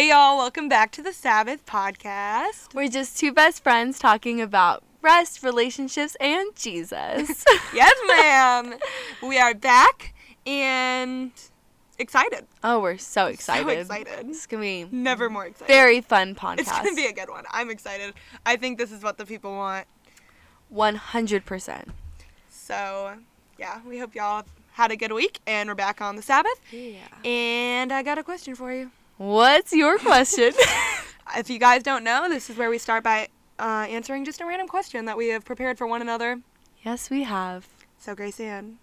Hey, y'all, welcome back to the Sabbath podcast. We're just two best friends talking about rest, relationships, and Jesus. yes, ma'am. We are back and excited. oh, we're so excited. So excited. It's going to be Never more excited. very fun podcast. It's going to be a good one. I'm excited. I think this is what the people want. 100%. So, yeah, we hope y'all had a good week and we're back on the Sabbath. Yeah. And I got a question for you. What's your question? If you guys don't know, this is where we start by uh, answering just a random question that we have prepared for one another. yes, we have. So, Grace Ann,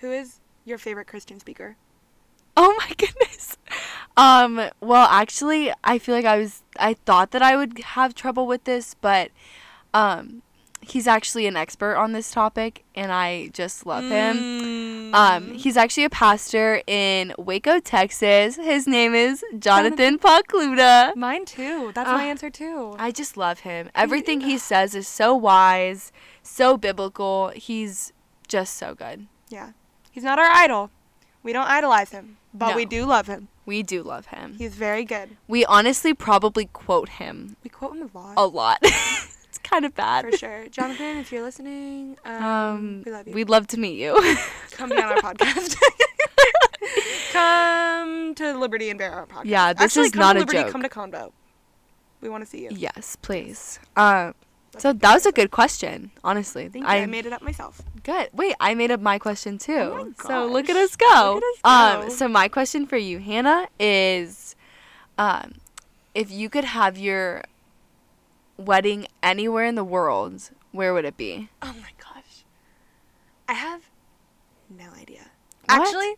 who is your favorite Christian speaker? Oh my goodness. Um, well, actually, I feel like I was I thought that I would have trouble with this, but um he's actually an expert on this topic and I just love him. Mm. Um, he's actually a pastor in Waco, Texas. His name is Jonathan Pokluda. Mine too. That's my Ah. answer too. I just love him. Everything he says is so wise, so biblical. He's just so good. Yeah. He's not our idol. We don't idolize him, but we do love him. We do love him. He's very good. We honestly probably quote him We quote him a lot. a lot. kind of bad. For sure. Jonathan, if you're listening, um, Um, we love you. we'd love to meet you. Come be on our podcast. come to Liberty and Bear our podcast. Yeah, this Actually, is not a Liberty, joke. Come to Convo. We want to see you. yes, please. Um, so that was a good question, honestly. Thank you. I, made it up myself. Good. Wait, I made up my question too. Oh my so look at us go. Look at us Um, so my question for you, Hannah, is, um, if you could have your wedding anywhere in the world, where would it be? Oh my gosh. I have no idea. What? Actually,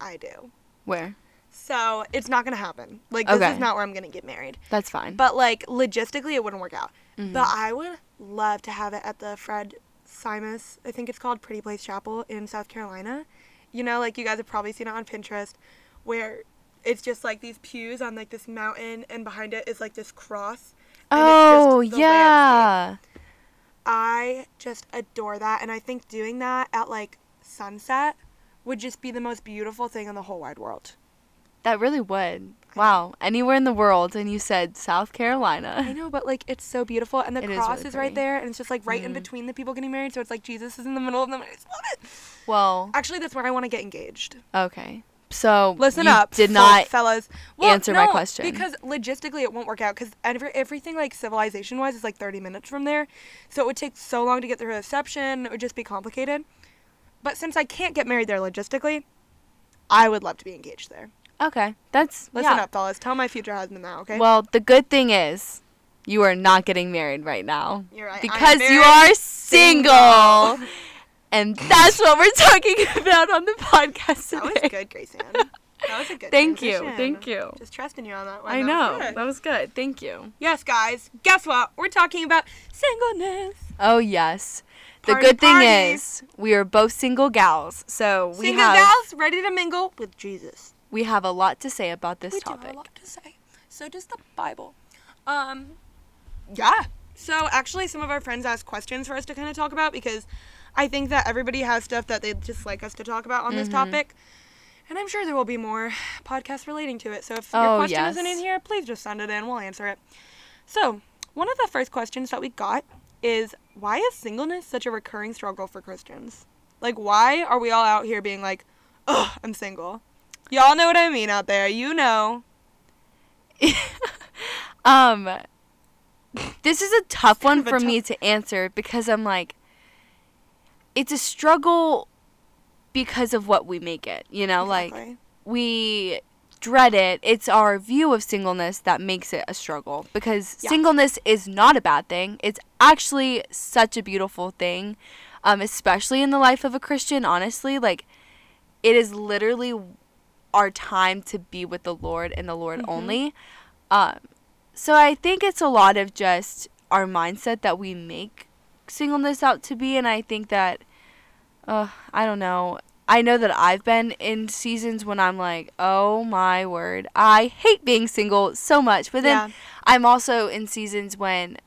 I do. Where? So it's not gonna happen. Like this Okay. is not where I'm gonna get married. That's fine. But like logistically, it wouldn't work out. Mhm. But I would love to have it at the Fred Symmes, I think it's called Pretty Place Chapel in South Carolina. You know, like you guys have probably seen it on Pinterest, where it's just like these pews on like this mountain, and behind it is like this cross. And it's just oh the landscape. yeah. I just adore that, and I think doing that at like sunset would just be the most beautiful thing in the whole wide world. That really would. Wow. Anywhere in the world, and you said South Carolina. I know, but like it's so beautiful, and the It is cross is, really right there, and it's just like right in Mhm. between the people getting married, so it's like Jesus is in the middle of them. I just love it. Well, Actually, that's where I want to get engaged. okay. So Listen up, Did not. fellas. answer my no, question. because logistically it won't work out because every, everything like civilization wise is like 30 minutes from there, so it would take so long to get the reception. It would just be complicated. But since I can't get married there logistically, I would love to be engaged there. Okay, that's Listen yeah. up, fellas. Tell my future husband that, okay? Well, the good thing is, you are not getting married right now You're right. Because you are single, and that's what we're talking about on the podcast today. That was good, Grace Ann. That was a good. Thank you, thank you. Just trusting you on that one. I That was know good. that was good. Thank you. Yes, guys. Guess what? We're talking about singleness. Oh yes. The Party, good thing is we are both single gals, so we Single have gals ready to mingle with Jesus. we have a lot to say about this we topic. have a lot to say. So does the Bible. Um, yeah. So actually, some of our friends asked questions for us to kind of talk about because I think that everybody has stuff that they'd just like us to talk about on this Mhm. topic. And I'm sure there will be more podcasts relating to it. So if your Oh, question isn't in here, please just send it in. We'll answer it. So, one of the first questions that we got is why is singleness such a recurring struggle for Christians? Like, why are we all out here being like, ugh, I'm single? Y'all know what I mean out there. You know. um this is a tough one for tough- me to answer because I'm like it's a struggle because of what we make it, you know, like we dread it. It's our view of singleness that makes it a struggle because Yeah. singleness is not a bad thing. It's actually such a beautiful thing, um, especially in the life of a Christian, honestly. Like, it is literally our time to be with the Lord and the Lord Mhm. only. Um, so I think it's a lot of just our mindset that we make singleness out to be, and I think that, uh, I don't know. I know that I've been in seasons when I'm like, oh my word, I hate being single so much. But then Yeah. I'm also in seasons when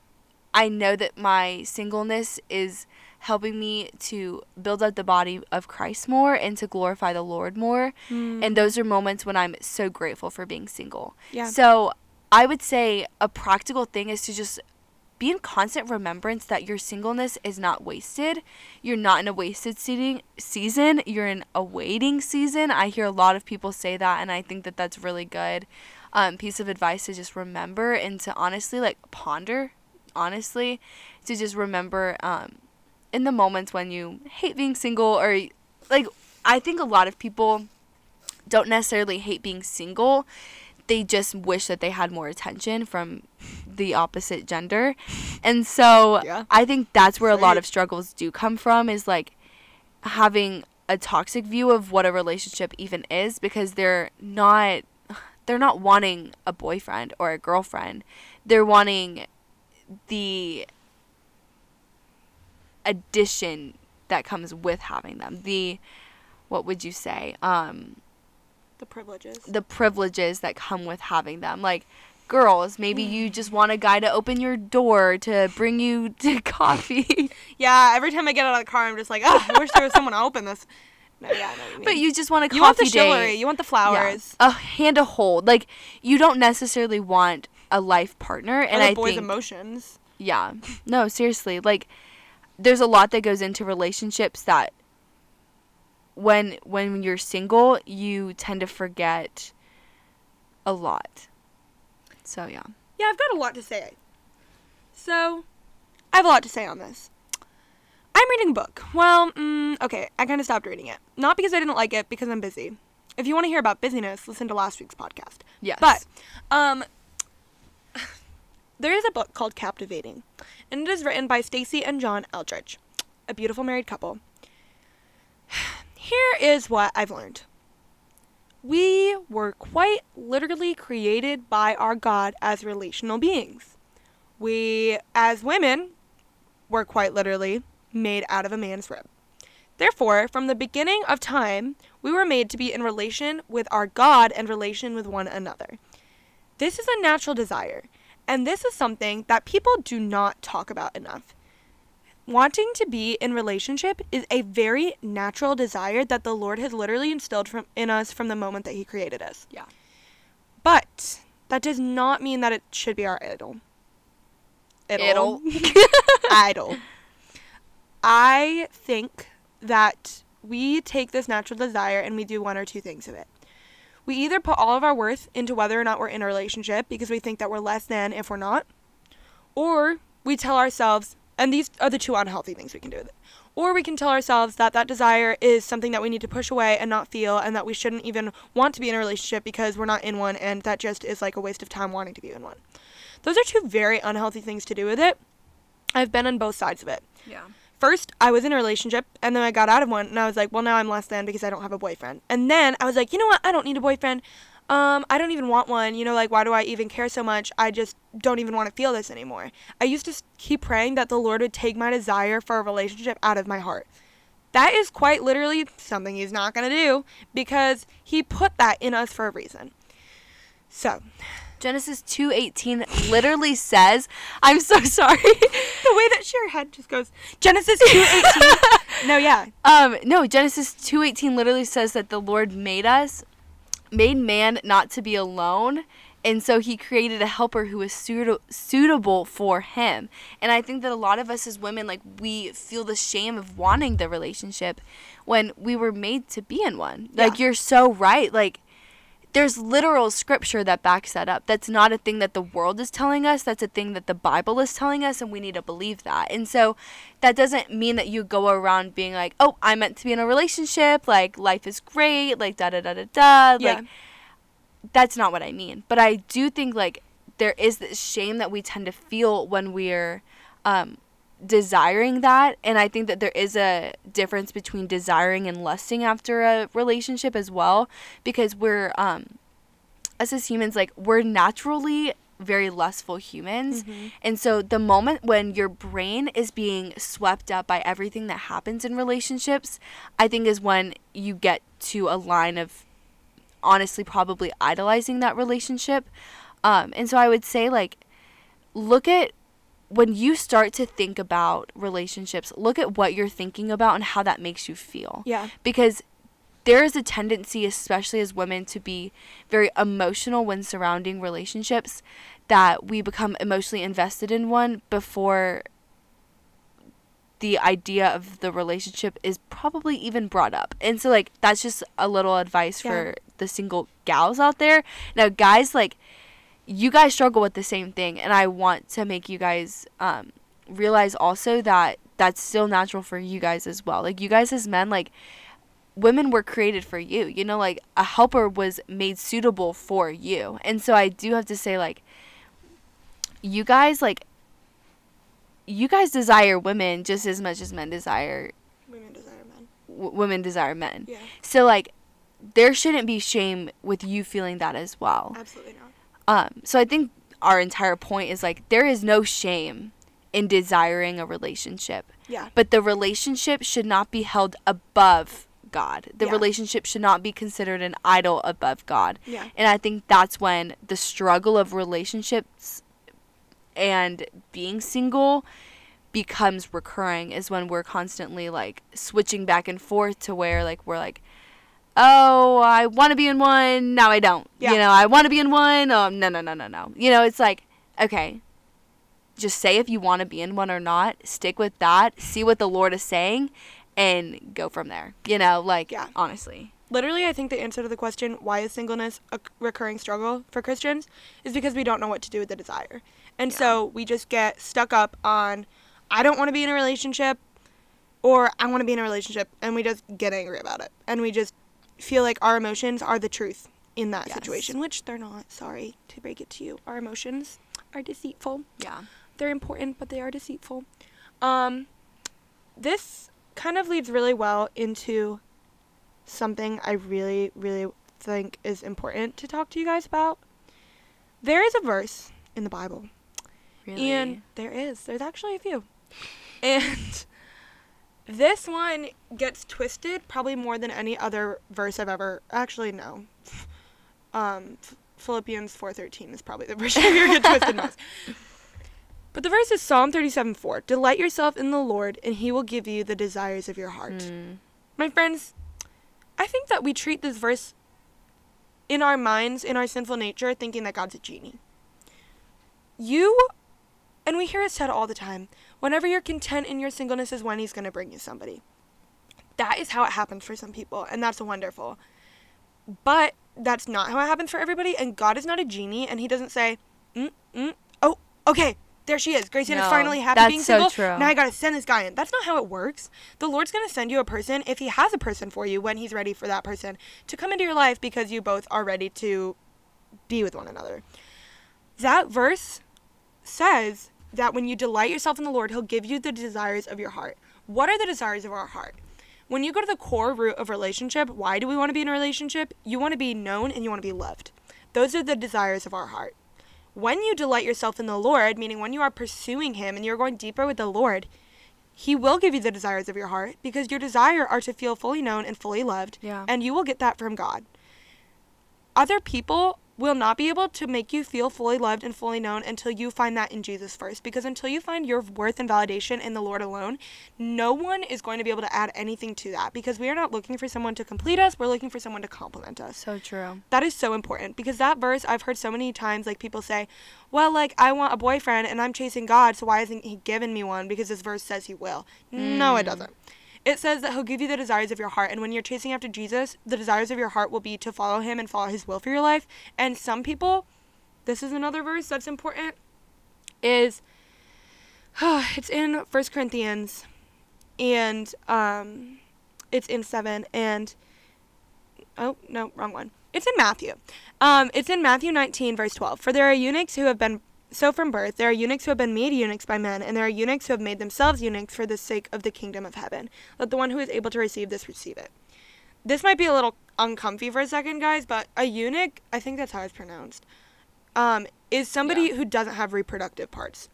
I know that my singleness is helping me to build up the body of Christ more and to glorify the Lord more. Mm. And those are moments when I'm so grateful for being single. Yeah. So I would say a practical thing is to just be in constant remembrance that your singleness is not wasted. You're not in a wasted seating, season. You're in a waiting season. I hear a lot of people say that, and I think that that's really good um, piece of advice to just remember and to honestly like ponder. Honestly, to just remember um, in the moments when you hate being single or like I think a lot of people don't necessarily hate being single they just wish that they had more attention from the opposite gender. And so Yeah. I think that's where a lot of struggles do come from is like having a toxic view of what a relationship even is because they're not they're not wanting a boyfriend or a girlfriend. They're wanting the addition that comes with having them. The what would you say? Um the privileges. the privileges that come with having them. Like girls, maybe you mm. just want a guy to open your door to bring you to coffee. Yeah, every time I get out of the car, I'm just like, oh, I wish there was someone to open this. No, yeah, you but you just want a you want coffee the chivalry, date. you want the Yeah. flowers, A hand to hold. Like you don't necessarily want a life partner and I boys' think emotions. yeah. No, seriously. Like there's a lot that goes into relationships that when when you're single, you tend to forget a lot. So yeah. Yeah, I've got a lot to say. So, I have a lot to say on this. I'm reading a book. Well, mm, okay, I kind of stopped reading it. Not because I didn't like it, because I'm busy. If you want to hear about busyness, listen to last week's podcast. Yes. But, um, there is a book called Captivating, and it is written by Stasi and John Eldredge, a beautiful married couple. Here is what I've learned. We were quite literally created by our God as relational beings. We, as women, were quite literally made out of a man's rib. Therefore, from the beginning of time, we were made to be in relation with our God and relation with one another. This is a natural desire, and this is something that people do not talk about enough. Wanting to be in relationship is a very natural desire that the Lord has literally instilled from in us from the moment that he created us. Yeah. But that does not mean that it should be our idol. Idol. idol. I think that we take this natural desire and we do one or two things of it. We either put all of our worth into whether or not we're in a relationship because we think that we're less than if we're not, or we tell ourselves, and these are the two unhealthy things we can do with it, or we can tell ourselves that that desire is something that we need to push away and not feel, and that we shouldn't even want to be in a relationship because we're not in one, and that just is like a waste of time wanting to be in one. Those are two very unhealthy things to do with it. I've been on both sides of it Yeah. first I was in a relationship and then I got out of one and I was like, well now I'm less than because I don't have a boyfriend. And then I was like, you know what? I don't need a boyfriend. Um, I don't even want one. You know, like why do I even care so much? I just don't even want to feel this anymore. I used to keep praying that the Lord would take my desire for a relationship out of my heart. That is quite literally something he's not going to do because he put that in us for a reason. So, Genesis 2:18 literally says, I'm so sorry. the way that your head just goes, Genesis 2:18. no, yeah. um no, Genesis 2:18 literally says that the Lord made us made man not to be alone. And so he created a helper who was suit- suitable for him. And I think that a lot of us as women, like, we feel the shame of wanting the relationship when we were made to be in one. Like, you're so right. Like, there's literal scripture that backs that up. That's not a thing that the world is telling us. That's a thing that the Bible is telling us, and we need to believe that. And so that doesn't mean that you go around being like, oh, I'm meant to be in a relationship. Like, life is great. Like, da da da da da. Yeah. Like, that's not what I mean. But I do think, like, there is this shame that we tend to feel when we're um, desiring that. And I think that there is a difference between desiring and lusting after a relationship as well. Because we're, um, us as humans, like, we're naturally very lustful humans. And so the moment when your brain is being swept up by everything that happens in relationships, I think is when you get to a line of honestly probably idolizing that relationship. Um, and so I would say like look at when you start to think about relationships, look at what you're thinking about and how that makes you feel. Yeah. Because there is a tendency, especially as women, to be very emotional when surrounding relationships, that we become emotionally invested in one before the idea of the relationship is probably even brought up. And so, like, that's just a little advice Yeah. for the single gals out there. Now, guys, like, you guys struggle with the same thing, and I want to make you guys um, realize also that that's still natural for you guys as well. Like, you guys as men, like, women were created for you. You know, like, a helper was made suitable for you. And so, I do have to say, like, you guys, like, you guys desire women just as much as men desire Women desire men. w- women desire men. Yeah. So like there shouldn't be shame with you feeling that as well. Absolutely not. Um so I think our entire point is like there is no shame in desiring a relationship, Yeah. but the relationship should not be held above God. The Yeah. relationship should not be considered an idol above God. Yeah. And I think that's when the struggle of relationships and being single becomes recurring is when we're constantly like switching back and forth to where like we're like oh i want to be in one now i don't Yeah. you know i want to be in one oh no no no no no you know it's like okay just say if you want to be in one or not stick with that see what the lord is saying and go from there you know like Yeah. honestly Literally, I think the answer to the question, why is singleness a recurring struggle for Christians, is because we don't know what to do with the desire. And so we just get stuck up on, I don't want to be in a relationship, or I want to be in a relationship, and we just get angry about it. And we just feel like our emotions are the truth in that Yes. situation, which they're not. Sorry to break it to you. Our emotions are deceitful. yeah They're important, but they are deceitful. Um, this kind of leads really well into something I really, really think is important to talk to you guys about. There is a verse in the Bible, really and there is. There's actually a few. And this one gets twisted probably more than any other verse I've ever. Actually, no. Um, Ph- Philippians 4:13 is probably the verse hear get twisted most. But the verse is Psalm 37:4. Delight yourself in the Lord, and He will give you the desires of your heart. Mm, My friends, I think that we treat this verse in our minds, in our sinful nature, thinking that God's a genie. You, and we hear it said all the time, whenever you're content in your singleness is when He's going to bring you somebody. That is how it happens for some people, and that's wonderful. But that's not how it happens for everybody, and God is not a genie, and He doesn't say, mm, mm, oh, okay, there she is. Gracie is No, finally happy that's being so single. true. Now I gotta send this guy in. That's not how it works. The Lord's gonna send you a person if He has a person for you when He's ready for that person to come into your life because you both are ready to be with one another. That verse says that when you delight yourself in the Lord, He'll give you the desires of your heart. What are the desires of our heart? When you go to the core root of relationship, why do we want to be in a relationship? You want to be known and you want to be loved. Those are the desires of our heart. When you delight yourself in the Lord, meaning when you are pursuing Him and you're going deeper with the Lord, He will give you the desires of your heart because your desire are to feel fully known and fully loved, Yeah. and you will get that from God. Other people will not be able to make you feel fully loved and fully known until you find that in Jesus first. Because until you find your worth and validation in the Lord alone, no one is going to be able to add anything to that. Because we are not looking for someone to complete us, we're looking for someone to complement us. so true That is so important because that verse I've heard so many times like people say, "Well, like I want a boyfriend and I'm chasing God, so why hasn't he given me one because this verse says he will?" No, it mm. doesn't. It says that he'll give you the desires of your heart and when you're chasing after Jesus, the desires of your heart will be to follow him and follow his will for your life. And some people, this is another verse that's important is it's in 1 Corinthians and um it's in 7 and oh no wrong one. It's in matthew. Um, it's in matthew 19 verse 12 for there are eunuchs who have been so from birth there are eunuchs who have been made eunuchs by men and there are eunuchs who have made themselves eunuchs for the sake of the kingdom of heaven let the one who is able to receive this receive it this might be a little uncomfy for a second guys but a eunuch i think that's how it's pronounced um, is somebody Yeah. who doesn't have reproductive parts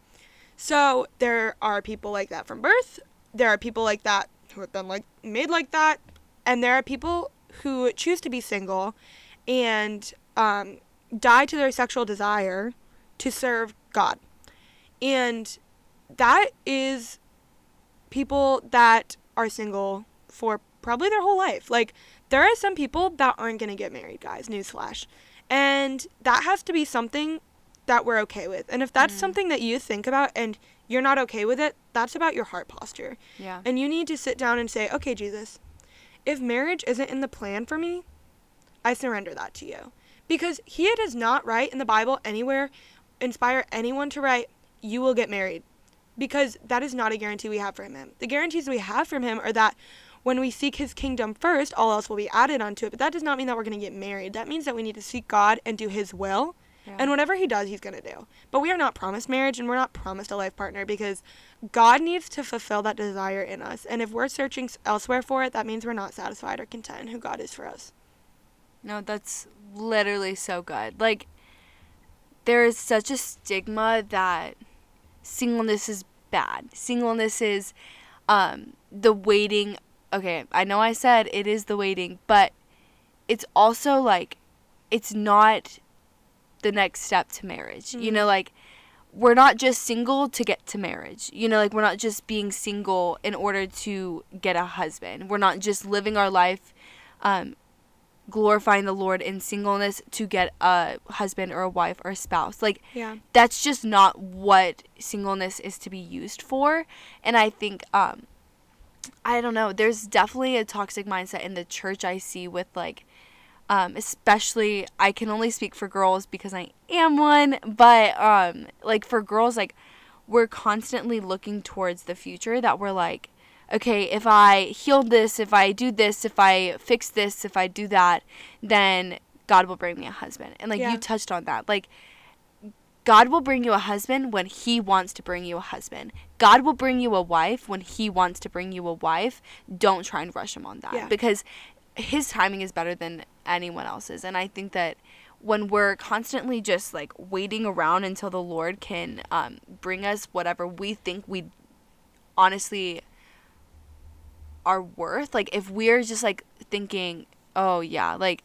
so there are people like that from birth. There are people like that who have been like made like that, and there are people who choose to be single and um, die to their sexual desire to serve God. And that is people that are single for probably their whole life. Like, there are some people that aren't going to get married, guys, newsflash. And that has to be something that we're okay with. And if that's Mm. something that you think about and you're not okay with it, that's about your heart posture. Yeah. And you need to sit down and say, okay, Jesus, if marriage isn't in the plan for me, I surrender that to you. Because he does not write in the Bible anywhere, inspire anyone to write, you will get married. Because that is not a guarantee we have from him. The guarantees we have from him are that when we seek his kingdom first, all else will be added onto it. But that does not mean that we're going to get married. That means that we need to seek God and do his will. Yeah. And whatever he does, he's going to do. But we are not promised marriage and we're not promised a life partner because God needs to fulfill that desire in us. And if we're searching elsewhere for it, that means we're not satisfied or content in who God is for us. No, that's literally so good. Like, there is such a stigma that singleness is bad. Singleness is um, the waiting. Okay, I know I said it is the waiting, but it's also like, it's not the next step to marriage. You Mhm. know, like, we're not just single to get to marriage. You know, like, we're not just being single in order to get a husband. We're not just living our life um, glorifying the Lord in singleness to get a husband or a wife or a spouse. Like Yeah. that's just not what singleness is to be used for. And I think um I don't know, there's definitely a toxic mindset in the church I see with like um especially I can only speak for girls because I am one, but um like for girls like we're constantly looking towards the future that we're like okay, if I heal this, if I do this, if I fix this, if I do that, then God will bring me a husband. And like Yeah. you touched on that. Like God will bring you a husband when he wants to bring you a husband. God will bring you a wife when he wants to bring you a wife. Don't try and rush him on that Yeah. because his timing is better than anyone else's. And I think that when we're constantly just like waiting around until the Lord can um, bring us whatever we think we honestly are worth, like if we're just like thinking, oh yeah, like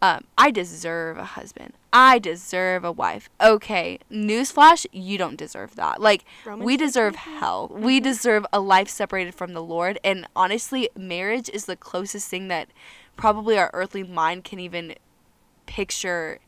um, I deserve a husband. I deserve a wife. Okay, newsflash, you don't deserve that. Like, we deserve hell. We deserve a life separated from the Lord. And honestly, marriage is the closest thing that probably our earthly mind can even picture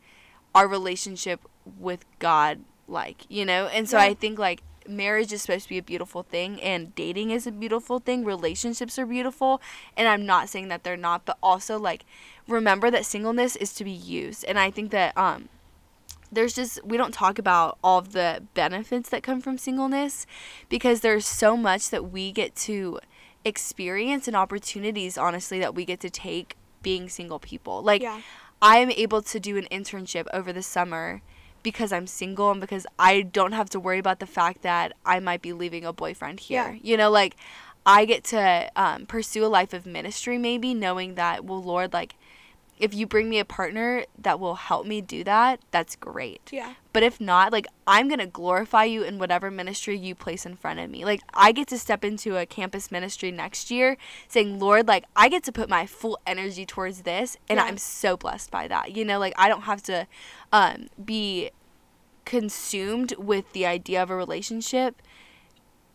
our relationship with God like, you know? And so Yeah. I think like marriage is supposed to be a beautiful thing and dating is a beautiful thing, relationships are beautiful, and I'm not saying that they're not, but also like remember that singleness is to be used. And I think that um there's just we don't talk about all of the benefits that come from singleness because there's so much that we get to experience and opportunities honestly that we get to take being single people. Like Yeah. I'm able to do an internship over the summer because I'm single and because I don't have to worry about the fact that I might be leaving a boyfriend here. Yeah. You know, like I get to um, pursue a life of ministry maybe knowing that, well, Lord, like if you bring me a partner that will help me do that, that's great. Yeah. But if not, like I'm going to glorify you in whatever ministry you place in front of me. Like I get to step into a campus ministry next year saying, "Lord, like I get to put my full energy towards this and Yeah. I'm so blessed by that." You know, like I don't have to um be consumed with the idea of a relationship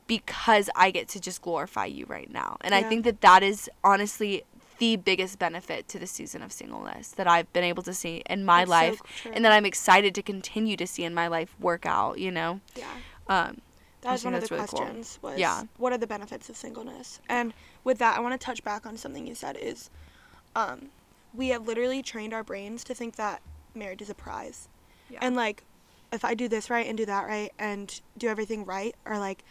because I get to just glorify you right now. And I think that that is honestly the biggest benefit to the season of singleness that I've been able to see in my That's life true. and that I'm excited to continue to see in my life work out, you know. Yeah. Um That was one of the really cool. questions was Yeah. what are the benefits of singleness? And with that I want to touch back on something you said is um we have literally trained our brains to think that marriage is a prize. Yeah. And like if I do this right and do that right and do everything right or like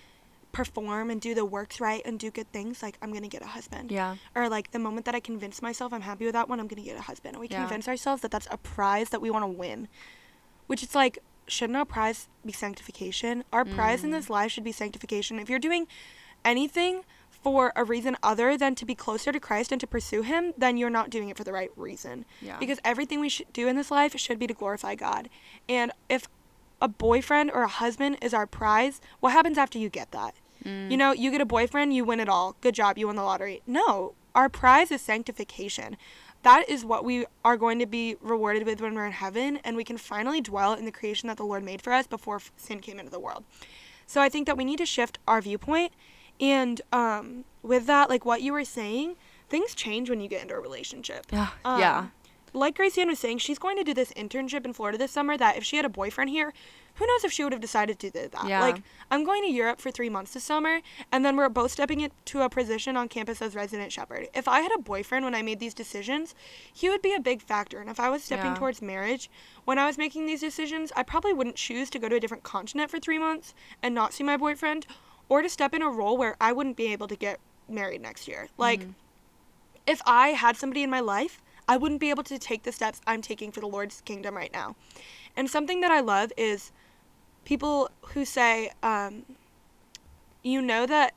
perform and do the works right and do good things, like I'm going to get a husband. yeah. Or like the moment that I convince myself I'm happy with that one, I'm going to get a husband. And we Yeah. convince ourselves that that's a prize that we want to win. Which it's like shouldn't our prize be sanctification? Our prize in Mm. this life should be sanctification. If you're doing anything for a reason other than to be closer to Christ and to pursue him, then you're not doing it for the right reason. Yeah. Because everything we should do in this life should be to glorify God. And if a boyfriend or a husband is our prize, what happens after you get that? Mm. You know, you get a boyfriend, you win it all. Good job, you won the lottery. No, our prize is sanctification. That is what we are going to be rewarded with when we're in heaven, and we can finally dwell in the creation that the Lord made for us before sin came into the world. So I think that we need to shift our viewpoint. And um, with that, like what you were saying, things change when you get into a relationship. Yeah. Um, yeah. Like Gracie was saying, she's going to do this internship in Florida this summer that if she had a boyfriend here, who knows if she would have decided to do that. Yeah. Like, I'm going to Europe for three months this summer, and then we're both stepping into a position on campus as resident shepherd. If I had a boyfriend when I made these decisions, he would be a big factor. And if I was stepping Yeah. towards marriage when I was making these decisions, I probably wouldn't choose to go to a different continent for three months and not see my boyfriend, or to step in a role where I wouldn't be able to get married next year. Like, Mm-hmm. if I had somebody in my life, I wouldn't be able to take the steps I'm taking for the Lord's kingdom right now. And something that I love is people who say, um, you know that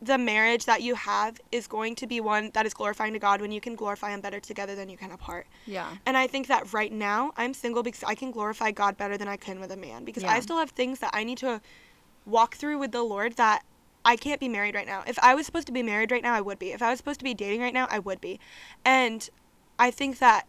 the marriage that you have is going to be one that is glorifying to God when you can glorify Him better together than you can apart. Yeah. And I think that right now I'm single because I can glorify God better than I can with a man because Yeah. I still have things that I need to walk through with the Lord that I can't be married right now. If I was supposed to be married right now, I would be. If I was supposed to be dating right now, I would be. And I think that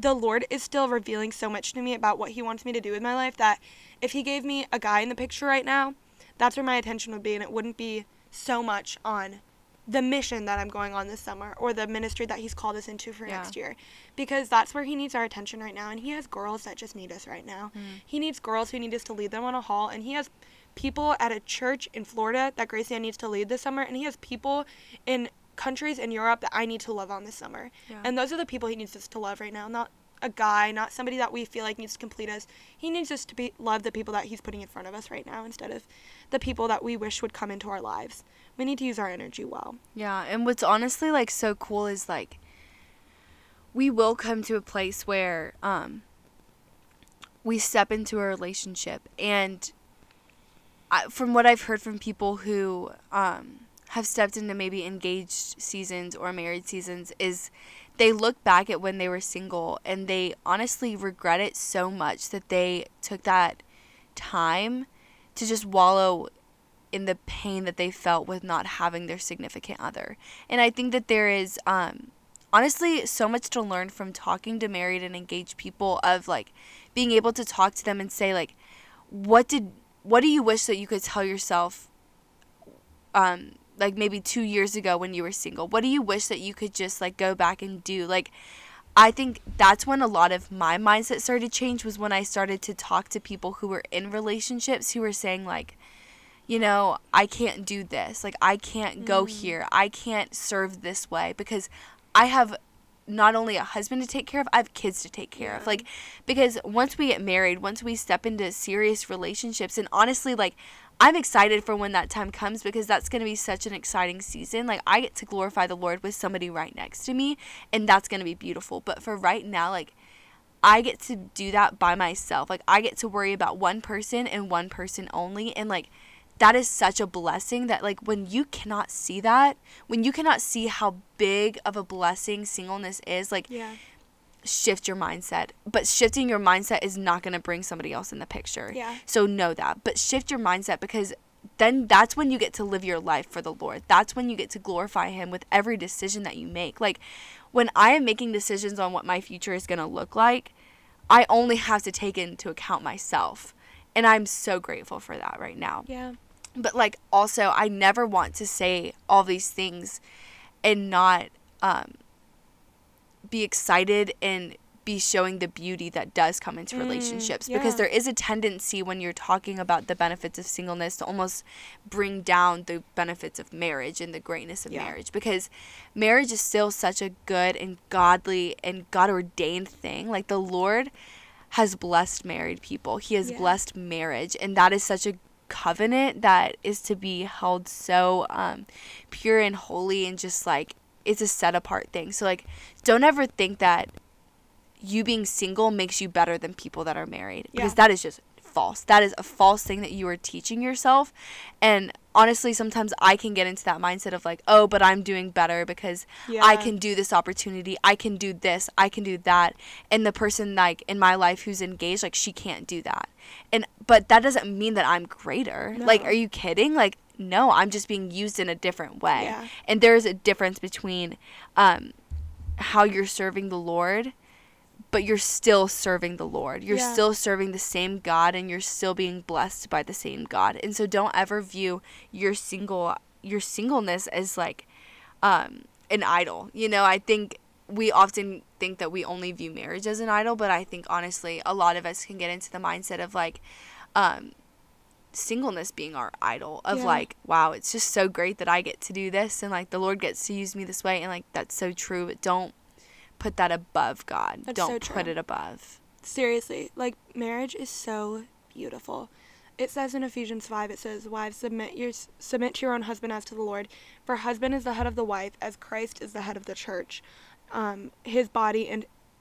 the Lord is still revealing so much to me about what He wants me to do with my life that if He gave me a guy in the picture right now, that's where my attention would be, and it wouldn't be so much on the mission that I'm going on this summer or the ministry that He's called us into for Yeah. next year. Because that's where He needs our attention right now, and He has girls that just need us right now. Hmm. He needs girls who need us to lead them on a hall, and He has people at a church in Florida that Gracie needs to lead this summer, and He has people in countries in Europe that I need to love on this summer. Yeah. And those are the people he needs us to love right now, not a guy, not somebody that we feel like needs to complete us. He needs us to be love the people that he's putting in front of us right now instead of the people that we wish would come into our lives. We need to use our energy well. Yeah, and what's honestly like so cool is like we will come to a place where um we step into a relationship and I, from what I've heard from people who um have stepped into maybe engaged seasons or married seasons is they look back at when they were single and they honestly regret it so much that they took that time to just wallow in the pain that they felt with not having their significant other. And I think that there is um honestly so much to learn from talking to married and engaged people of like being able to talk to them and say like what did what do you wish that you could tell yourself um like maybe 2 years ago when you were single? What do you wish that you could just like go back and do? Like I think that's when a lot of my mindset started to change was when I started to talk to people who were in relationships who were saying like you know, I can't do this. Like I can't go mm. here. I can't serve this way because I have not only a husband to take care of, I have kids to take care of. Like because once we get married, once we step into serious relationships and honestly like I'm excited for when that time comes because that's going to be such an exciting season. Like I get to glorify the Lord with somebody right next to me and that's going to be beautiful. But for right now like I get to do that by myself. Like I get to worry about one person and one person only and like that is such a blessing that like when you cannot see that, when you cannot see how big of a blessing singleness is, like Yeah. Shift your mindset. But shifting your mindset is not going to bring somebody else in the picture. Yeah. So know that. But shift your mindset because then that's when you get to live your life for the Lord. That's when you get to glorify him with every decision that you make. Like when I am making decisions on what my future is going to look like, I only have to take into account myself. And I'm so grateful for that right now Yeah. but like also i never want to say all these things and not um be excited and be showing the beauty that does come into relationships because yeah. there is a tendency when you're talking about the benefits of singleness to almost bring down the benefits of marriage and the greatness of Yeah. marriage because marriage is still such a good and godly and god ordained thing like the lord has blessed married people he has Yeah. blessed marriage and that is such a covenant that is to be held so um, pure and holy and just like it's a set apart thing. So like don't ever think that you being single makes you better than people that are married because Yeah. that is just false. That is a false thing that you are teaching yourself. And honestly, sometimes I can get into that mindset of like, "Oh, but I'm doing better because I can do this opportunity. I can do this. I can do that." And the person like in my life who's engaged, like she can't do that. And but that doesn't mean that I'm greater. Like, are you kidding? Like, no, I'm just being used in a different way. Yeah. And there's a difference between um how you're serving the Lord but you're still serving the Lord. You're Yeah. still serving the same God and you're still being blessed by the same God. And so don't ever view your single your singleness as like um an idol. You know, I think we often think that we only view marriage as an idol, but I think honestly a lot of us can get into the mindset of like um singleness being our idol of Yeah. like wow it's just so great that i get to do this and like the lord gets to use me this way and like that's so true but don't put that above god That's don't so put it above seriously, like marriage is so beautiful. It says in Ephesians 5, it says, Wives, submit, your, submit to your own husband as to the Lord. For husband is the head of the wife, as Christ is the head of the church, um, his body, and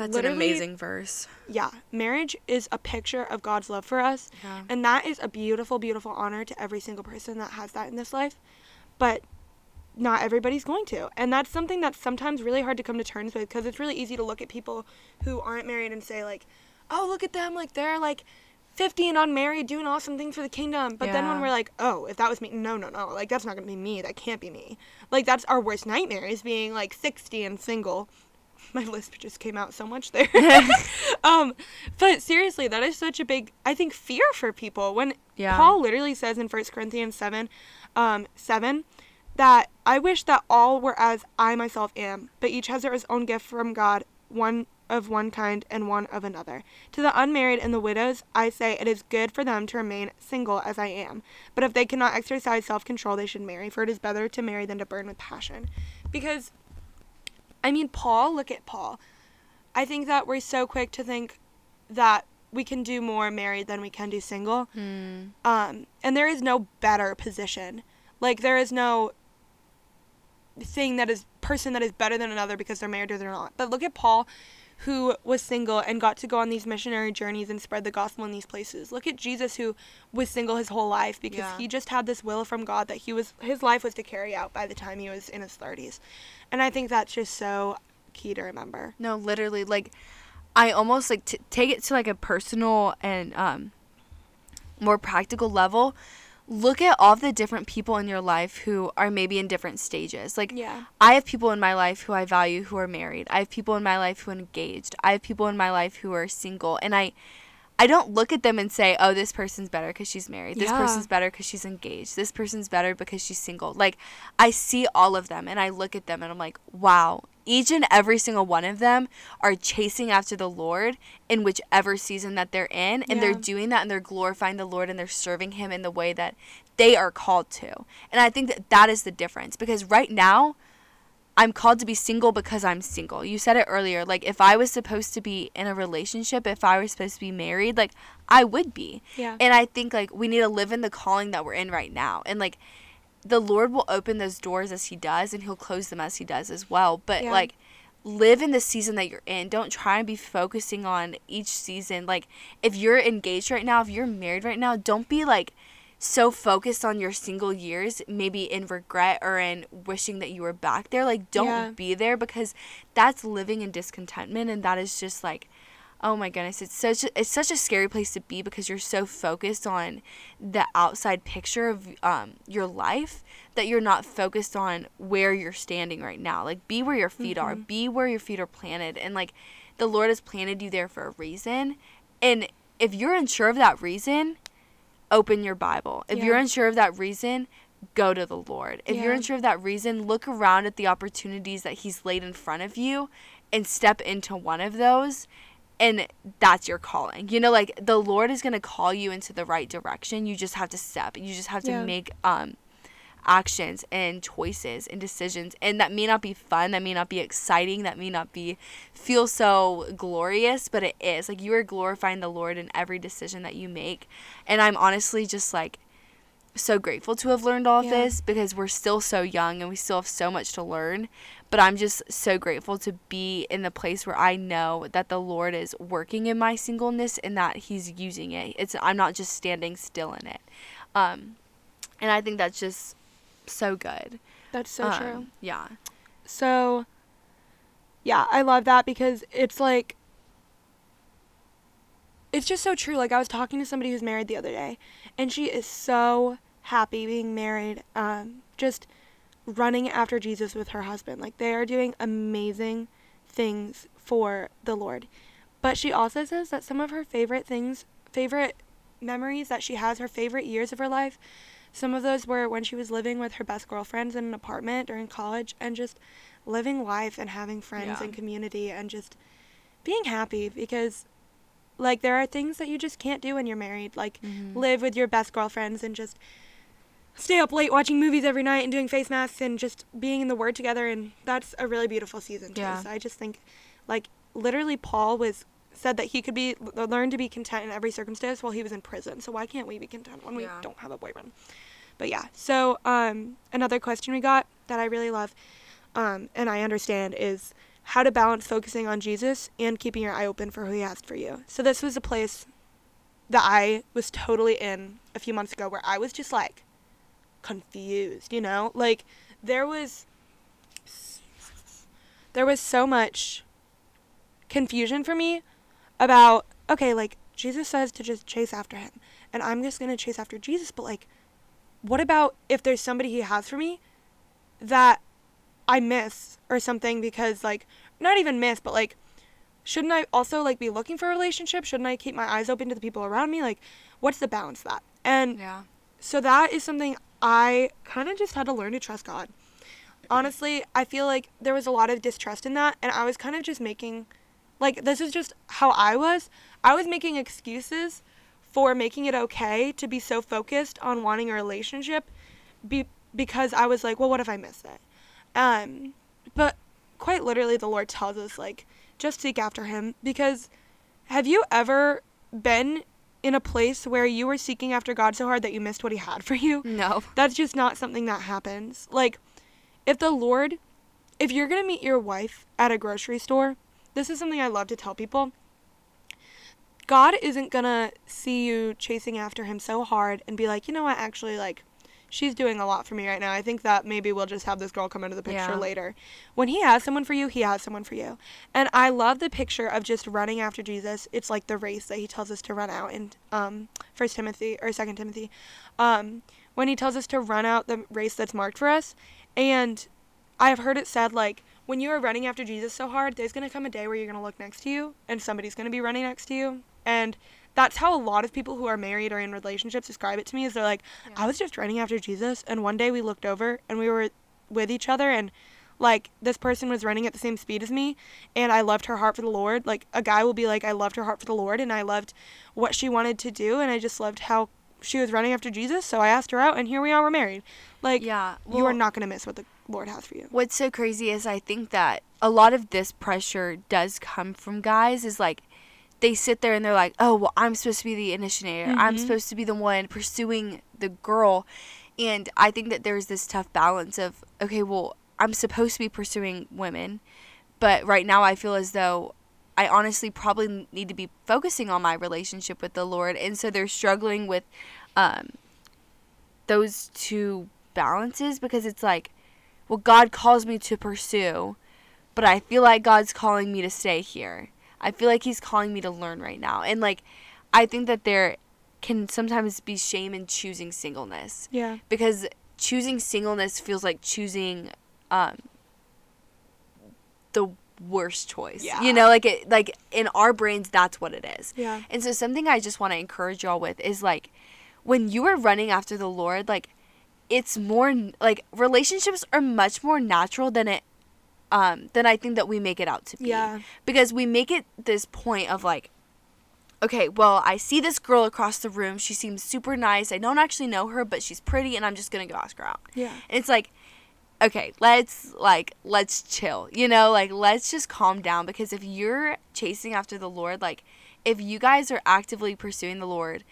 That's an amazing verse Yeah, marriage is a picture of God's love for us, yeah and that is a beautiful, beautiful honor to every single person that has that in this life. But not everybody's going to. And that's something that's sometimes really hard to come to terms with because it's really easy to look at people who aren't married and say, like, oh, look at them. Like, they're like 50 and unmarried doing awesome things for the kingdom. But then when we're like, oh, if that was me, no, no, no. Like, that's not going to be me. That can't be me. Like, that's our worst nightmare is being like 60 and single. My lisp just came out so much there. um, but seriously, that is such a big, I think, fear for people. When Yeah. Paul literally says in 1 Corinthians 7, um, 7, that I wish that all were as I myself am, but each has their own gift from God, one of one kind and one of another. To the unmarried and the widows, I say it is good for them to remain single as I am. But if they cannot exercise self control, they should marry, for it is better to marry than to burn with passion. Because, I mean, Paul, look at Paul. I think that we're so quick to think that we can do more married than we can do single. Hmm. Um, and there is no better position. Like there is no thing that is person that is better than another because they're married or they're not. But look at Paul who was single and got to go on these missionary journeys and spread the gospel in these places. Look at Jesus who was single his whole life because Yeah. he just had this will from God that he was his life was to carry out by the time he was in his 30s. And I think that's just so key to remember. No, literally, like I almost like t- take it to like a personal and um more practical level. Look at all the different people in your life who are maybe in different stages. Like Yeah. I have people in my life who I value who are married. I have people in my life who are engaged. I have people in my life who are single, and I I don't look at them and say, "Oh, this person's better because she's married. This Yeah. person's better because she's engaged. This person's better because she's single." Like I see all of them and I look at them and I'm like, "Wow, each and every single one of them are chasing after the Lord in whichever season that they're in, and they're doing that and they're glorifying the Lord and they're serving him in the way that they are called to." And I think that that is the difference because right now I'm called to be single because I'm single. You said it earlier. Like, if I was supposed to be in a relationship, if I was supposed to be married, like, I would be. Yeah. And I think, like, we need to live in the calling that we're in right now. And, like, the Lord will open those doors as He does, and He'll close them as He does as well. But, Yeah. like, live in the season that you're in. Don't try and be focusing on each season. Like, if you're engaged right now, if you're married right now, don't be, like, so focused on your single years, maybe in regret or in wishing that you were back there. Like, don't Yeah. be there because that's living in discontentment, and that is just like, oh my goodness, it's such a, it's such a scary place to be because you're so focused on the outside picture of um, your life that you're not focused on where you're standing right now. Like, be where your feet are, be where your feet are planted, and like, the Lord has planted you there for a reason, and if you're unsure of that reason open your Bible. If you're unsure of that reason, go to the Lord. If you're unsure of that reason, look around at the opportunities that He's laid in front of you and step into one of those. And that's your calling. You know, like the Lord is going to call you into the right direction. You just have to step. You just have to Yeah. make um actions and choices and decisions and that may not be fun that may not be exciting that may not be feel so glorious but it is like you are glorifying the lord in every decision that you make and i'm honestly just like so grateful to have learned all of Yeah. this because we're still so young and we still have so much to learn but i'm just so grateful to be in the place where i know that the lord is working in my singleness and that he's using it it's i'm not just standing still in it um and i think that's just so good. That's so Um, true. Yeah. So, yeah, I love that because it's like, it's just so true. Like, I was talking to somebody who's married the other day, and she is so happy being married, um, just running after Jesus with her husband. Like, they are doing amazing things for the Lord. But she also says that some of her favorite things, favorite memories that she has, her favorite years of her life, some of those were when she was living with her best girlfriends in an apartment during college and just living life and having friends Yeah. and community and just being happy because like there are things that you just can't do when you're married like Mhm. live with your best girlfriends and just stay up late watching movies every night and doing face masks and just being in the word together and that's a really beautiful season too. Yeah. so i just think like literally paul was said that he could be learn to be content in every circumstance while he was in prison. So why can't we be content when we Yeah. don't have a boyfriend? But yeah. So um another question we got that i really love um and i understand is how to balance focusing on jesus and keeping your eye open for who he has for you. So this was a place that i was totally in a few months ago where i was just like confused you know? Like there was there was so much confusion for me about okay like jesus says to just chase after him and i'm just going to chase after jesus but like what about if there's somebody he has for me that i miss or something because like not even miss but like shouldn't i also like be looking for a relationship? Shouldn't i keep my eyes open to the people around me? Like what's the balance of that? And Yeah. so that is something I kind of just had to learn to trust God. Honestly, I feel like there was a lot of distrust in that, and I was kind of just making, like, this is just how I was. I was making excuses for making it okay to be so focused on wanting a relationship be- because I was like, well, what if I miss it? Um, but quite literally, the Lord tells us, like, just seek after Him because have you ever been in a place where you were seeking after God so hard that you missed what He had for you? No. That's just not something that happens. Like, if the Lord, if you're going to meet your wife at a grocery store, this is something I love to tell people. God isn't going to see you chasing after Him so hard and be like, you know what, actually, like, she's doing a lot for me right now. I think that maybe we'll just have this girl come into the picture Yeah. later. When He has someone for you, He has someone for you. And I love the picture of just running after Jesus. It's like the race that He tells us to run out in um, First Timothy or Second Timothy. Um, when He tells us to run out the race that's marked for us. And I've heard it said like when you are running after Jesus so hard, there's gonna come a day where you're gonna look next to you and somebody's gonna be running next to you. And that's how a lot of people who are married or in relationships describe it to me is they're like, I was just running after Jesus and one day we looked over and we were with each other and like this person was running at the same speed as me and I loved her heart for the Lord. Like a guy will be like, I loved her heart for the Lord and I loved what she wanted to do and I just loved how she was running after Jesus, so I asked her out and here we are, we're married. Like Yeah. you are not gonna miss what the Lord has for you. What's so crazy is I think that a lot of this pressure does come from guys is like they sit there and they're like, "Oh, well, I'm supposed to be the initiator. I'm Mhm. supposed to be the one pursuing the girl." And I think that there's this tough balance of, okay, well, I'm supposed to be pursuing women, but right now I feel as though I honestly probably need to be focusing on my relationship with the Lord. And so they're struggling with um, those two balances because it's like, well, God calls me to pursue, but I feel like God's calling me to stay here. I feel like He's calling me to learn right now. And like, I think that there can sometimes be shame in choosing singleness Yeah. because choosing singleness feels like choosing um, the worst choice. Yeah. You know, like it like in our brains that's what it is. Yeah. And so something I just want to encourage y'all with is like when you are running after the Lord, like it's more like relationships are much more natural than it um than I think that we make it out to be. Yeah. Because we make it this point of like okay, well, I see this girl across the room. She seems super nice. I don't actually know her, but she's pretty and I'm just going to go ask her out. Yeah. And it's like, okay, let's like let's chill. You know, like let's just calm down because if you're chasing after the Lord, like if you guys are actively pursuing the Lord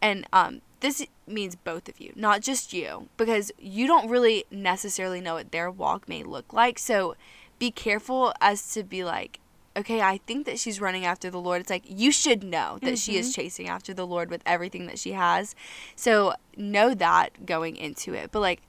and um this means both of you, not just you, because you don't really necessarily know what their walk may look like. So be careful as to be like, okay, I think that she's running after the Lord. It's like you should know that she is chasing after the Lord with everything that she has. So know that going into it. But like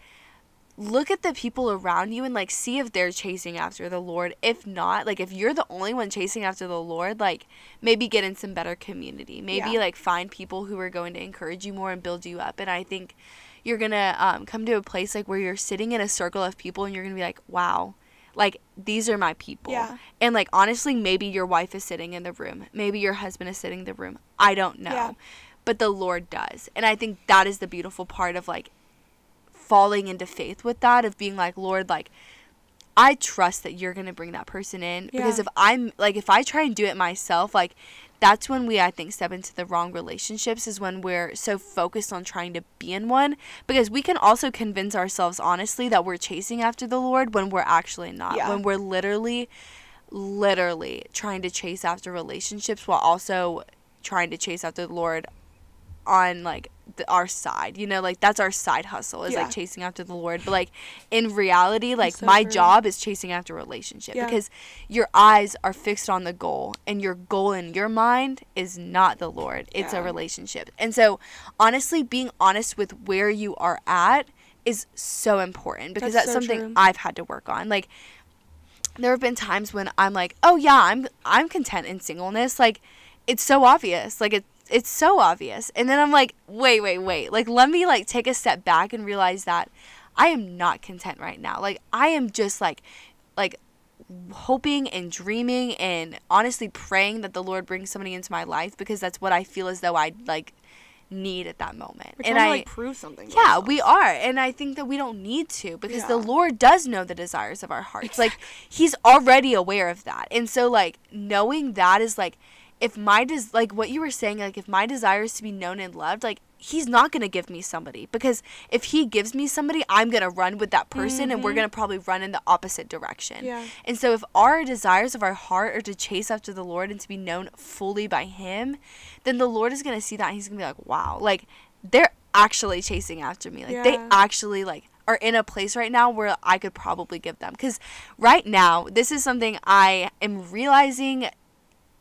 look at the people around you and like see if they're chasing after the Lord. If not, like if you're the only one chasing after the Lord, like maybe get in some better community. Maybe Yeah. like find people who are going to encourage you more and build you up. And I think you're going to um, come to a place like where you're sitting in a circle of people and you're going to be like, "Wow, like these are my people." Yeah. And like honestly, maybe your wife is sitting in the room. Maybe your husband is sitting in the room. I don't know. Yeah. But the Lord does. And I think that is the beautiful part of like falling into faith with that of being like, Lord, like I trust that you're going to bring that person in because if I'm like if I try and do it myself, like that's when we I think step into the wrong relationships is when we're so focused on trying to be in one because we can also convince ourselves honestly that we're chasing after the Lord when we're actually not. Yeah. When we're literally literally trying to chase after relationships while also trying to chase after the Lord on like the, our side. You know, like that's our side hustle is Yeah. like chasing after the Lord. But like in reality, like so my job is chasing after relationship Yeah. because your eyes are fixed on the goal and your goal in your mind is not the Lord. It's a relationship. And so honestly being honest with where you are at is so important because That's that's, so something true. I've had to work on. Like there have been times when I'm like, "Oh yeah, I'm I'm content in singleness." Like it's so obvious. Like it it's so obvious. And then I'm like, "Wait, wait, wait. Like let me like take a step back and realize that I am not content right now. Like I am just like like hoping and dreaming and honestly praying that the Lord brings somebody into my life because that's what I feel as though I like need at that moment. We're and I to like prove something. yeah, ourselves. we are. And I think that we don't need to because the Lord does know the desires of our hearts. Like he's already aware of that. And so like knowing that is like if my des- like what you were saying like if my desire is to be known and loved, like he's not going to give me somebody because if he gives me somebody, I'm going to run with that person and we're Mhm. going to probably run in the opposite direction. Yeah. And so if our desires of our heart are to chase after the Lord and to be known fully by him, then the Lord is going to see that and he's going to be like, "Wow, like they're actually chasing after me. Like they actually like are in a place right now where I could probably give them cuz right now this is something I am realizing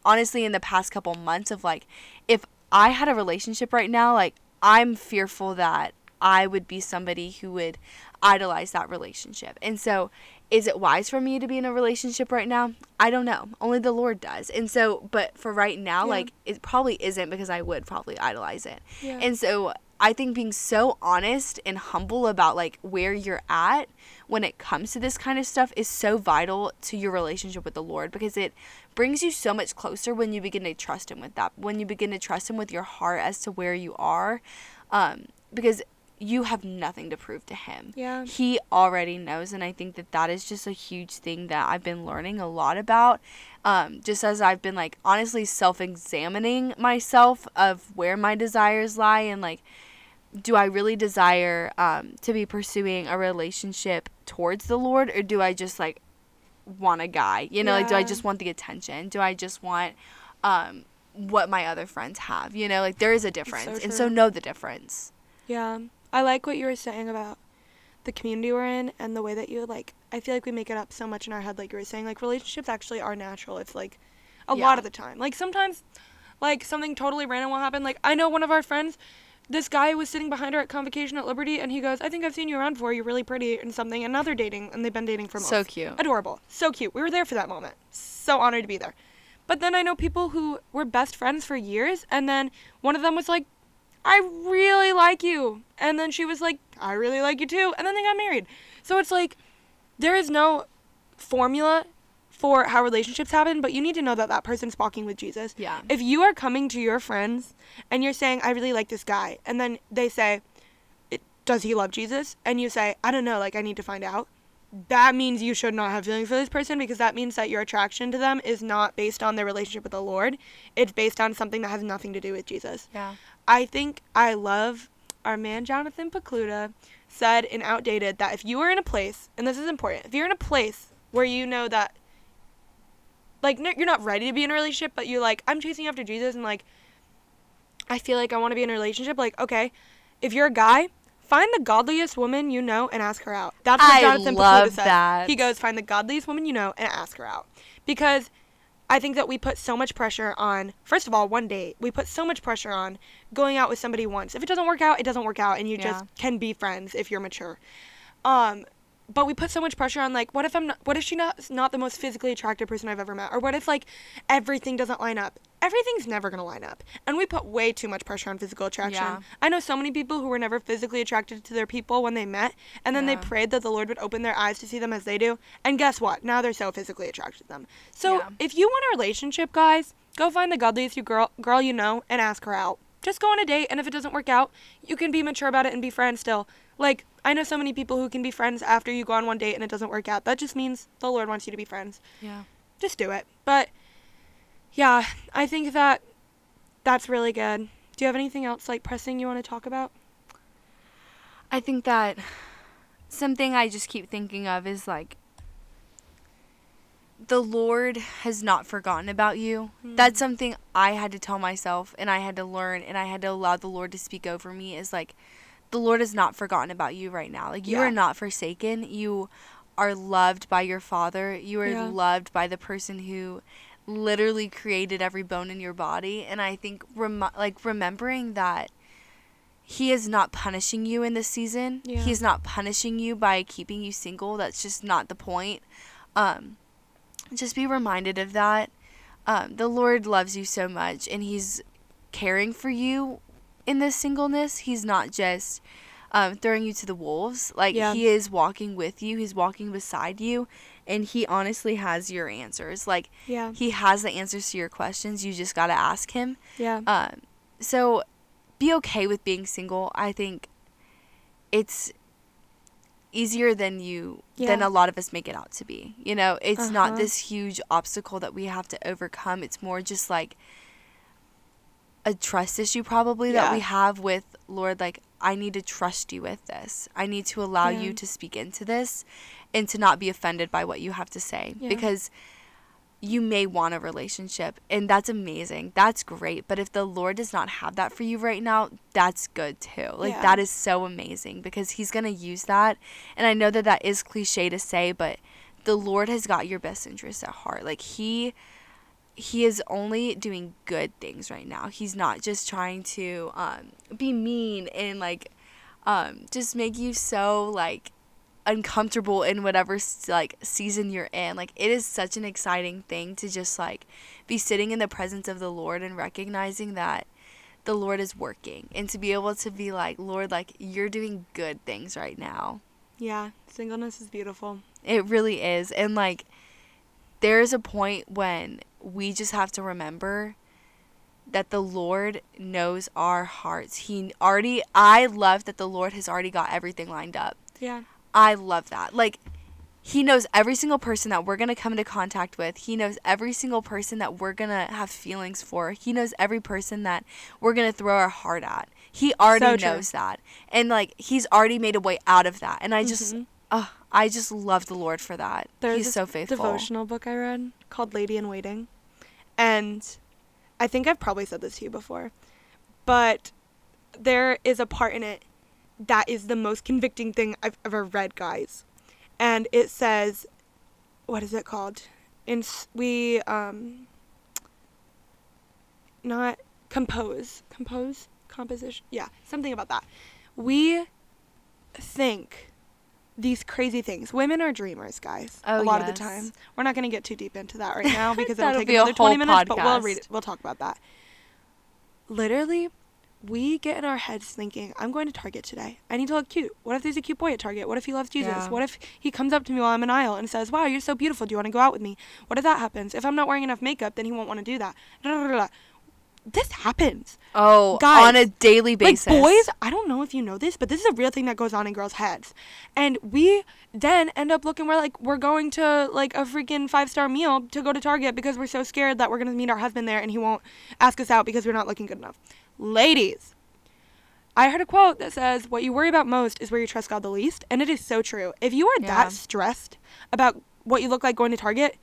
honestly in the past couple months of like if I had a relationship right now, like I'm fearful that I would be somebody who would idolize that relationship. And so is it wise for me to be in a relationship right now? I don't know. Only the Lord does. And so but for right now, Yeah. like it probably isn't because I would probably idolize it. Yeah. And so I think being so honest and humble about like where you're at when it comes to this kind of stuff is so vital to your relationship with the Lord because it brings you so much closer when you begin to trust him with that. When you begin to trust him with your heart as to where you are um because you have nothing to prove to him. Yeah. He already knows and I think that that is just a huge thing that I've been learning a lot about um, just as I've been like honestly self-examining myself of where my desires lie and like do I really desire um, to be pursuing a relationship towards the Lord or do I just like want a guy? You know, like do I just want the attention? Do I just want um, what my other friends have? You know, like there is a difference. and so know the difference. Yeah. I like what you were saying about the community we're in and the way that you like I feel like we make it up so much in our head like you were saying like relationships actually are natural. It's like a Yeah. lot of the time. Like sometimes like something totally random will happen. Like I know one of our friends this guy was sitting behind her at convocation at Liberty and he goes, I think I've seen you around before, you're really pretty and something and now they're dating and they've been dating for months. So cute. Adorable. So cute. We were there for that moment. So honored to be there. But then I know people who were best friends for years and then one of them was like, I really like you. And then she was like, I really like you too. And then they got married. So it's like there is no formula for how relationships happen, but you need to know that that person's walking with Jesus. Yeah. If you are coming to your friends and you're saying, I really like this guy, and then they say, Does he love Jesus? And you say, I don't know, like, I need to find out. That means you should not have feelings for this person because that means that your attraction to them is not based on their relationship with the Lord. It's based on something that has nothing to do with Jesus. Yeah. I think I love our man Jonathan Pokluda said in Outdated that if you are in a place, and this is important, if you're in a place where you know that, like, no, you're not ready to be in a relationship, but you're like, I'm chasing after Jesus, and like, I feel like I want to be in a relationship, like, okay, if you're a guy, find the godliest woman you know and ask her out. That's what I Jonathan love that. He goes, find the godliest woman you know and ask her out. Because I think that we put so much pressure on, first of all, one date. We put so much pressure on going out with somebody once. If it doesn't work out, it doesn't work out, and you Yeah. just can be friends if you're mature. Um, but we put so much pressure on like, what if I'm not? What if she's not not the most physically attractive person I've ever met? Or what if like everything doesn't line up? Everything's never gonna line up, and we put way too much pressure on physical attraction. Yeah. I know so many people who were never physically attracted to their people when they met, and then Yeah. they prayed that the Lord would open their eyes to see them as they do. And guess what? Now they're so physically attracted to them. So Yeah. if you want a relationship, guys, go find the godliest you girl girl you know and ask her out. Just go on a date, and if it doesn't work out, you can be mature about it and be friends still. Like I know so many people who can be friends after you go on one date and it doesn't work out. That just means the Lord wants you to be friends. Yeah. Just do it. But yeah, I think that that's really good. Do you have anything else like pressing you want to talk about? I think that something I just keep thinking of is like the Lord has not forgotten about you. Hmm. That's something I had to tell myself and I had to learn and I had to allow the Lord to speak over me is like the Lord has not forgotten about you right now. Like you Yeah. are not forsaken. You are loved by your father. You are Yeah. loved by the person who literally created every bone in your body and I think rem- like remembering that he is not punishing you in this season. Yeah. He's not punishing you by keeping you single. That's just not the point. Um, just be reminded of that. Um, the Lord loves you so much, and He's caring for you in this singleness. He's not just um, throwing you to the wolves. Like Yeah. He is walking with you. He's walking beside you, and He honestly has your answers. Like Yeah. He has the answers to your questions. You just gotta ask Him. Yeah. Um, so be okay with being single. I think it's easier than you than a lot of us make it out to be. You know, it's Uh-huh. not this huge obstacle that we have to overcome. It's more just like a trust issue probably that we have with Lord like I need to trust you with this. I need to allow Yeah. you to speak into this and to not be offended by what you have to say Yeah. because you may want a relationship and that's amazing that's great but if the lord does not have that for you right now that's good too like Yeah. that is so amazing because he's going to use that and i know that that is cliche to say but the lord has got your best interest at heart like he he is only doing good things right now he's not just trying to um, be mean and like um, just make you so like uncomfortable in whatever like season you're in like it is such an exciting thing to just like be sitting in the presence of the lord and recognizing that the lord is working and to be able to be like lord like you're doing good things right now Yeah. Singleness is beautiful. it really is and like there's a point when we just have to remember that the Lord knows our hearts. He already I love that the Lord has already got everything lined up. Yeah. I love that. Like he knows every single person that we're going to come into contact with. He knows every single person that we're going to have feelings for. He knows every person that we're going to throw our heart at. He already So knows that. And like he's already made a way out of that. And I just Mhm. oh, I just love the Lord for that. There's he's so faithful. devotional book I read called Lady in Waiting. And I think I've probably said this to you before. But there is a part in it that is the most convicting thing I've ever read, guys. And it says what is it called? In we um not compose, compose, composition. Yeah, something about that. We think these crazy things. Women are dreamers, guys. Oh, a lot of the time. We're not going to get too deep into that right now because it'll take be another 20 whole minutes, but we'll read it. We'll talk about that. Literally, we get in our heads thinking, I'm going to Target today. I need to look cute. What if there's a cute boy at Target? What if he loves Jesus? Yeah. What if he comes up to me while I'm in aisle and says, Wow, you're so beautiful. Do you want to go out with me? What if that happens? If I'm not wearing enough makeup, then he won't want to do that. Da, da, da, da. This happens. Oh, Guys, on a daily basis. Like boys, I don't know if you know this, but this is a real thing that goes on in girls' heads. And we then end up looking we're like we're going to like a freaking five star meal to go to Target because we're so scared that we're gonna meet our husband there and he won't ask us out because we're not looking good enough. Ladies, I heard a quote that says, What you worry about most is where you trust God the least. And it is so true. If you are Yeah. that stressed about what you look like going to Target,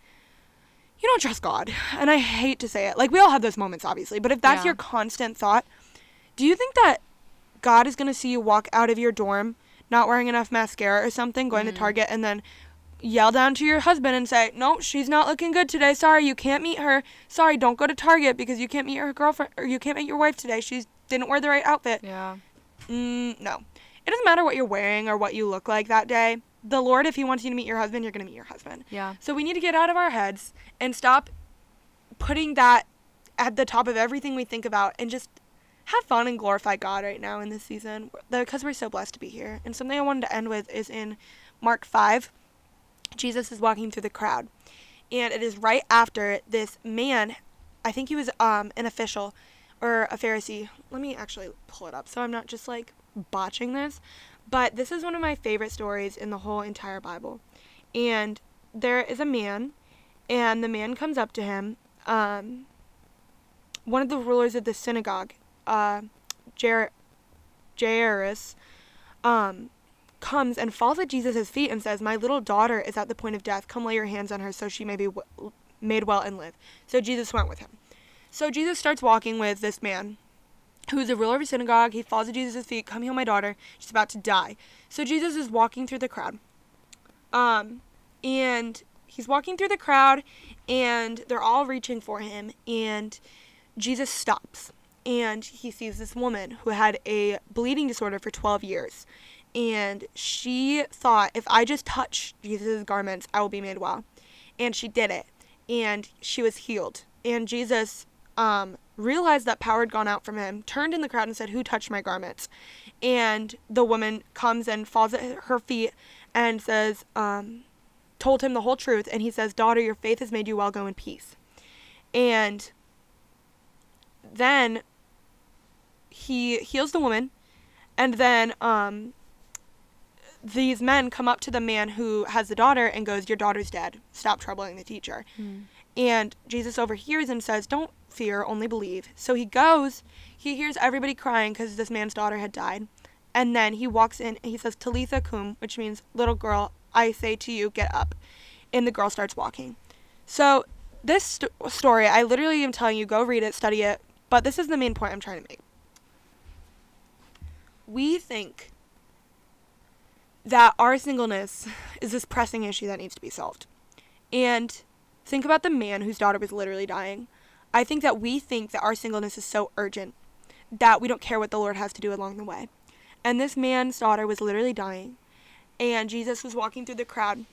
you don't trust God. And I hate to say it. Like, we all have those moments, obviously. But if that's Yeah. your constant thought, do you think that God is going to see you walk out of your dorm not wearing enough mascara or something, going Mm. to Target, and then yell down to your husband and say, No, she's not looking good today. Sorry, you can't meet her. Sorry, don't go to Target because you can't meet her girlfriend or you can't meet your wife today. She didn't wear the right outfit. Yeah. Mm, no. it doesn't matter what you're wearing or what you look like that day. The Lord, if He wants you to meet your husband, you're going to meet your husband. Yeah. So we need to get out of our heads and stop putting that at the top of everything we think about and just have fun and glorify God right now in this season because we're so blessed to be here. And something I wanted to end with is in Mark 5. Jesus is walking through the crowd. And it is right after this man, I think he was um, an official or a Pharisee. Let me actually pull it up so I'm not just like botching this. But this is one of my favorite stories in the whole entire Bible. And there is a man, and the man comes up to him. Um, one of the rulers of the synagogue, uh, Jair- Jairus, um, comes and falls at Jesus' feet and says, My little daughter is at the point of death. Come lay your hands on her so she may be w- made well and live. So Jesus went with him. So Jesus starts walking with this man who's a ruler of a synagogue. He falls at Jesus' feet. Come heal my daughter. She's about to die. So Jesus is walking through the crowd. Um, and he's walking through the crowd, and they're all reaching for him. And Jesus stops, and he sees this woman who had a bleeding disorder for 12 years. And she thought, if I just touch Jesus' garments, I will be made well. And she did it. And she was healed. And Jesus um, realized that power had gone out from him, turned in the crowd and said, Who touched my garments? And the woman comes and falls at her feet and says, um, told him the whole truth. And he says, Daughter, your faith has made you well. Go in peace. And then he heals the woman. And then um, these men come up to the man who has the daughter and goes, Your daughter's dead. Stop troubling the teacher. Mm. And Jesus overhears and says, Don't fear, only believe. So he goes, he hears everybody crying because this man's daughter had died. And then he walks in and he says, Talitha cum, which means, Little girl, I say to you, get up. And the girl starts walking. So this st- story, I literally am telling you, go read it, study it. But this is the main point I'm trying to make. We think that our singleness is this pressing issue that needs to be solved. And think about the man whose daughter was literally dying. I think that we think that our singleness is so urgent that we don't care what the Lord has to do along the way. And this man's daughter was literally dying. And Jesus was walking through the crowd.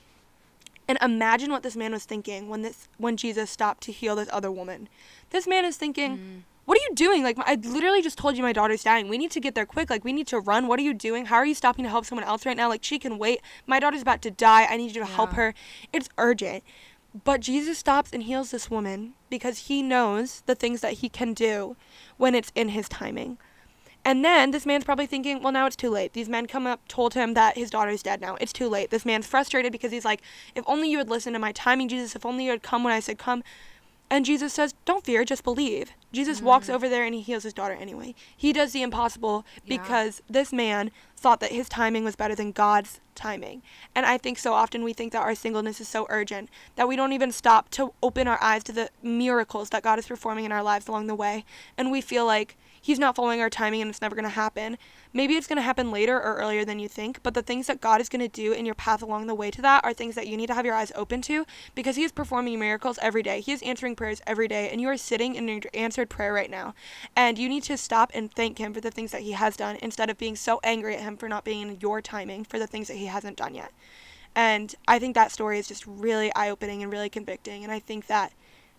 And imagine what this man was thinking when this when Jesus stopped to heal this other woman. This man is thinking, Mm. "What are you doing? Like I literally just told you my daughter's dying. We need to get there quick. Like we need to run. What are you doing? How are you stopping to help someone else right now? Like she can wait. My daughter's about to die. I need you to help her. It's urgent." But Jesus stops and heals this woman because he knows the things that he can do when it's in his timing. And then this man's probably thinking, well, now it's too late. These men come up, told him that his daughter's dead now. It's too late. This man's frustrated because he's like, if only you had listened to my timing, Jesus. If only you had come when I said come. And Jesus says, don't fear, just believe. Jesus walks mm. over there and he heals his daughter anyway. He does the impossible Yeah. because this man thought that his timing was better than God's timing. And I think so often we think that our singleness is so urgent that we don't even stop to open our eyes to the miracles that God is performing in our lives along the way. And we feel like He's not following our timing and it's never going to happen. Maybe it's going to happen later or earlier than you think, but the things that God is going to do in your path along the way to that are things that you need to have your eyes open to because He is performing miracles every day. He is answering prayers every day, and you are sitting in your answered prayer right now. And you need to stop and thank Him for the things that He has done instead of being so angry at Him for not being in your timing for the things that He hasn't done yet. And I think that story is just really eye opening and really convicting. And I think that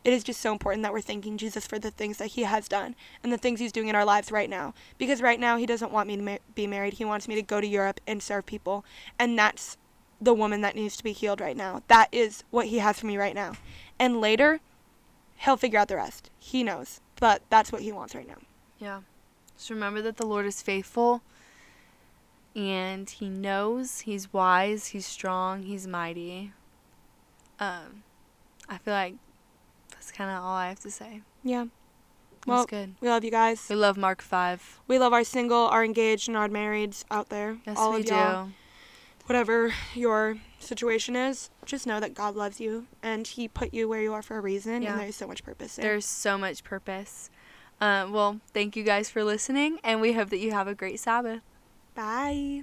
it is just so important that we're thanking Jesus for the things that He has done and the things He's doing in our lives right now. Because right now, He doesn't want me to be married. He wants me to go to Europe and serve people. And that's the woman that needs to be healed right now. That is what He has for me right now. And later, He'll figure out the rest. He knows. But that's what He wants right now. Yeah. Just remember that the Lord is faithful and he knows, he's wise, he's strong, he's mighty. Um I feel like that's kind of all I have to say. Yeah. That's Well, good. we love you guys. We love Mark 5. We love our single, our engaged, and our marrieds out there. Yes, All we of do. y'all. whatever your situation is, just know that God loves you and He put you where you are for a reason, Yeah. and there's so much purpose there. There's so much purpose. Uh, well, thank you guys for listening, and we hope that you have a great Sabbath. Bye.